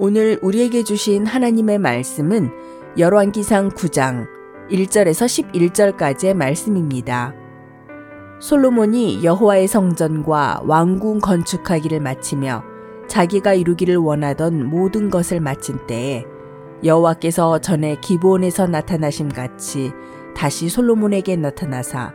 오늘 우리에게 주신 하나님의 말씀은 열왕기상 9장 1절에서 11절까지의 말씀입니다. 솔로몬이 여호와의 성전과 왕궁 건축하기를 마치며 자기가 이루기를 원하던 모든 것을 마친 때에 여호와께서 전에 기본에서 나타나심 같이 다시 솔로몬에게 나타나사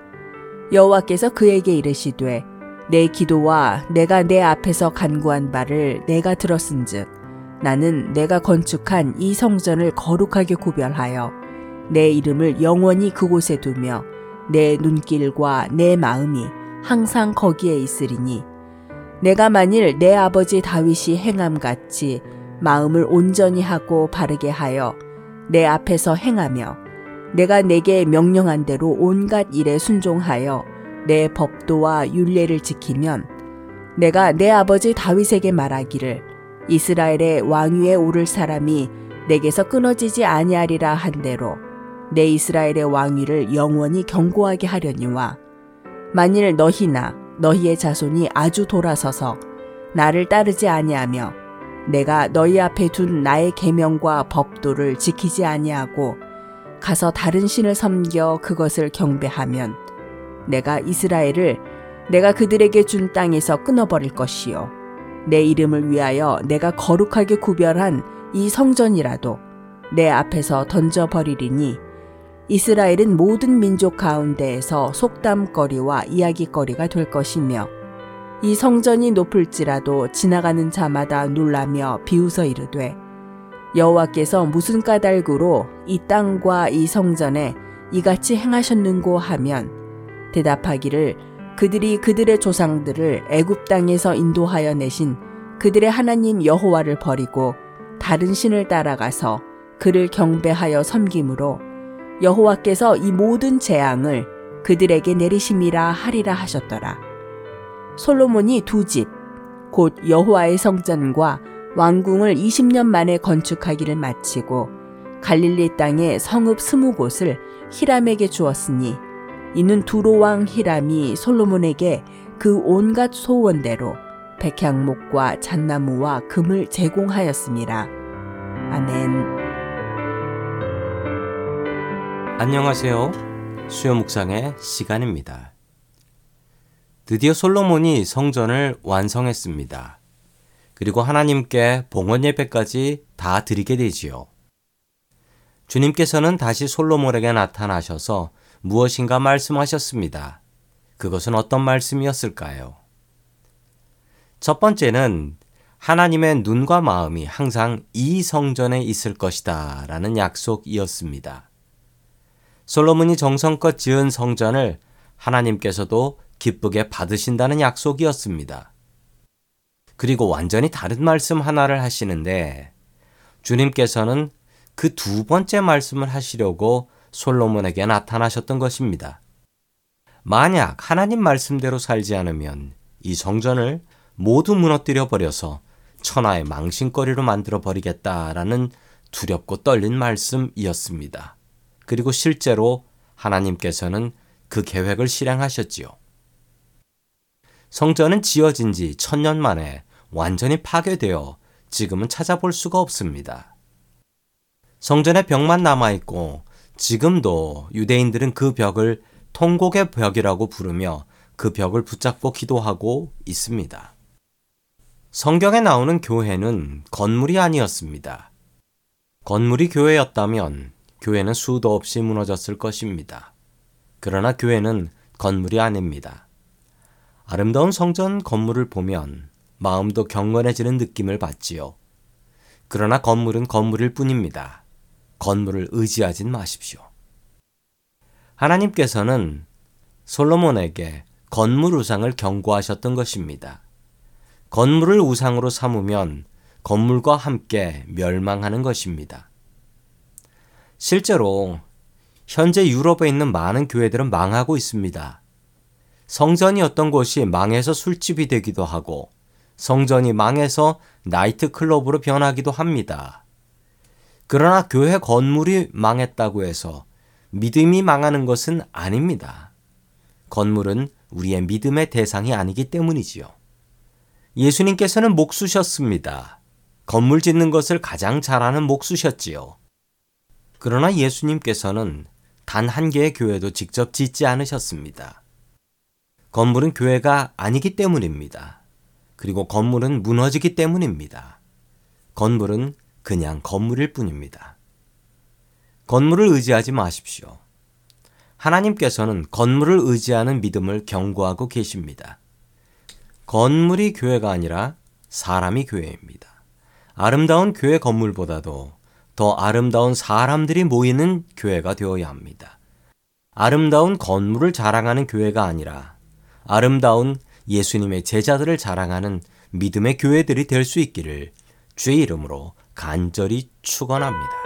여호와께서 그에게 이르시되 내 기도와 내가 내 앞에서 간구한 바를 내가 들었은즉 나는 내가 건축한 이 성전을 거룩하게 구별하여 내 이름을 영원히 그곳에 두며 내 눈길과 내 마음이 항상 거기에 있으리니 내가 만일 내 아버지 다윗이 행함 같이 마음을 온전히 하고 바르게 하여 내 앞에서 행하며 내가 내게 명령한 대로 온갖 일에 순종하여 내 법도와 윤례를 지키면 내가 내 아버지 다윗에게 말하기를 이스라엘의 왕위에 오를 사람이 내게서 끊어지지 아니하리라 한 대로 내 이스라엘의 왕위를 영원히 경고하게 하려니와 만일 너희나 너희의 자손이 아주 돌아서서 나를 따르지 아니하며 내가 너희 앞에 둔 나의 계명과 법도를 지키지 아니하고 가서 다른 신을 섬겨 그것을 경배하면 내가 이스라엘을 내가 그들에게 준 땅에서 끊어버릴 것이요 내 이름을 위하여 내가 거룩하게 구별한 이 성전이라도 내 앞에서 던져버리리니 이스라엘은 모든 민족 가운데에서 속담거리와 이야기거리가 될 것이며 이 성전이 높을지라도 지나가는 자마다 놀라며 비웃어 이르되 여호와께서 무슨 까닭으로 이 땅과 이 성전에 이같이 행하셨는고 하면 대답하기를 그들이 그들의 조상들을 애굽 땅에서 인도하여 내신 그들의 하나님 여호와를 버리고 다른 신을 따라가서 그를 경배하여 섬김으로 여호와께서 이 모든 재앙을 그들에게 내리심이라 하리라 하셨더라. 솔로몬이 두 집, 곧 여호와의 성전과 왕궁을 20년 만에 건축하기를 마치고 갈릴리 땅에 성읍 스무 곳을 히람에게 주었으니 이는 두로왕 히람이 솔로몬에게 그 온갖 소원대로 백향목과 잣나무와 금을 제공하였습니다. 아멘. 안녕하세요. 수요 묵상의 시간입니다. 드디어 솔로몬이 성전을 완성했습니다. 그리고 하나님께 봉헌 예배까지 다 드리게 되지요. 주님께서는 다시 솔로몬에게 나타나셔서 무엇인가 말씀하셨습니다. 그것은 어떤 말씀이었을까요? 첫 번째는 하나님의 눈과 마음이 항상 이 성전에 있을 것이다 라는 약속이었습니다. 솔로몬이 정성껏 지은 성전을 하나님께서도 기쁘게 받으신다는 약속이었습니다. 그리고 완전히 다른 말씀 하나를 하시는데 주님께서는 그 두 번째 말씀을 하시려고 솔로몬에게 나타나셨던 것입니다. 만약 하나님 말씀대로 살지 않으면 이 성전을 모두 무너뜨려 버려서 천하의 망신거리로 만들어 버리겠다라는 두렵고 떨린 말씀이었습니다. 그리고 실제로 하나님께서는 그 계획을 실행하셨지요. 성전은 지어진 지 천년 만에 완전히 파괴되어 지금은 찾아볼 수가 없습니다. 성전의 벽만 남아있고 지금도 유대인들은 그 벽을 통곡의 벽이라고 부르며 그 벽을 붙잡고 기도하고 있습니다. 성경에 나오는 교회는 건물이 아니었습니다. 건물이 교회였다면 교회는 수도 없이 무너졌을 것입니다. 그러나 교회는 건물이 아닙니다. 아름다운 성전 건물을 보면 마음도 경건해지는 느낌을 받지요. 그러나 건물은 건물일 뿐입니다. 건물을 의지하진 마십시오. 하나님께서는 솔로몬에게 건물 우상을 경고하셨던 것입니다. 건물을 우상으로 삼으면 건물과 함께 멸망하는 것입니다. 실제로 현재 유럽에 있는 많은 교회들은 망하고 있습니다. 성전이 어떤 곳이 망해서 술집이 되기도 하고 성전이 망해서 나이트클럽으로 변하기도 합니다. 그러나 교회 건물이 망했다고 해서 믿음이 망하는 것은 아닙니다. 건물은 우리의 믿음의 대상이 아니기 때문이지요. 예수님께서는 목수셨습니다. 건물 짓는 것을 가장 잘하는 목수셨지요. 그러나 예수님께서는 단 한 개의 교회도 직접 짓지 않으셨습니다. 건물은 교회가 아니기 때문입니다. 그리고 건물은 무너지기 때문입니다. 건물은 그냥 건물일 뿐입니다. 건물을 의지하지 마십시오. 하나님께서는 건물을 의지하는 믿음을 경고하고 계십니다. 건물이 교회가 아니라 사람이 교회입니다. 아름다운 교회 건물보다도 더 아름다운 사람들이 모이는 교회가 되어야 합니다. 아름다운 건물을 자랑하는 교회가 아니라 아름다운 예수님의 제자들을 자랑하는 믿음의 교회들이 될 수 있기를 주의 이름으로 간절히 축원합니다.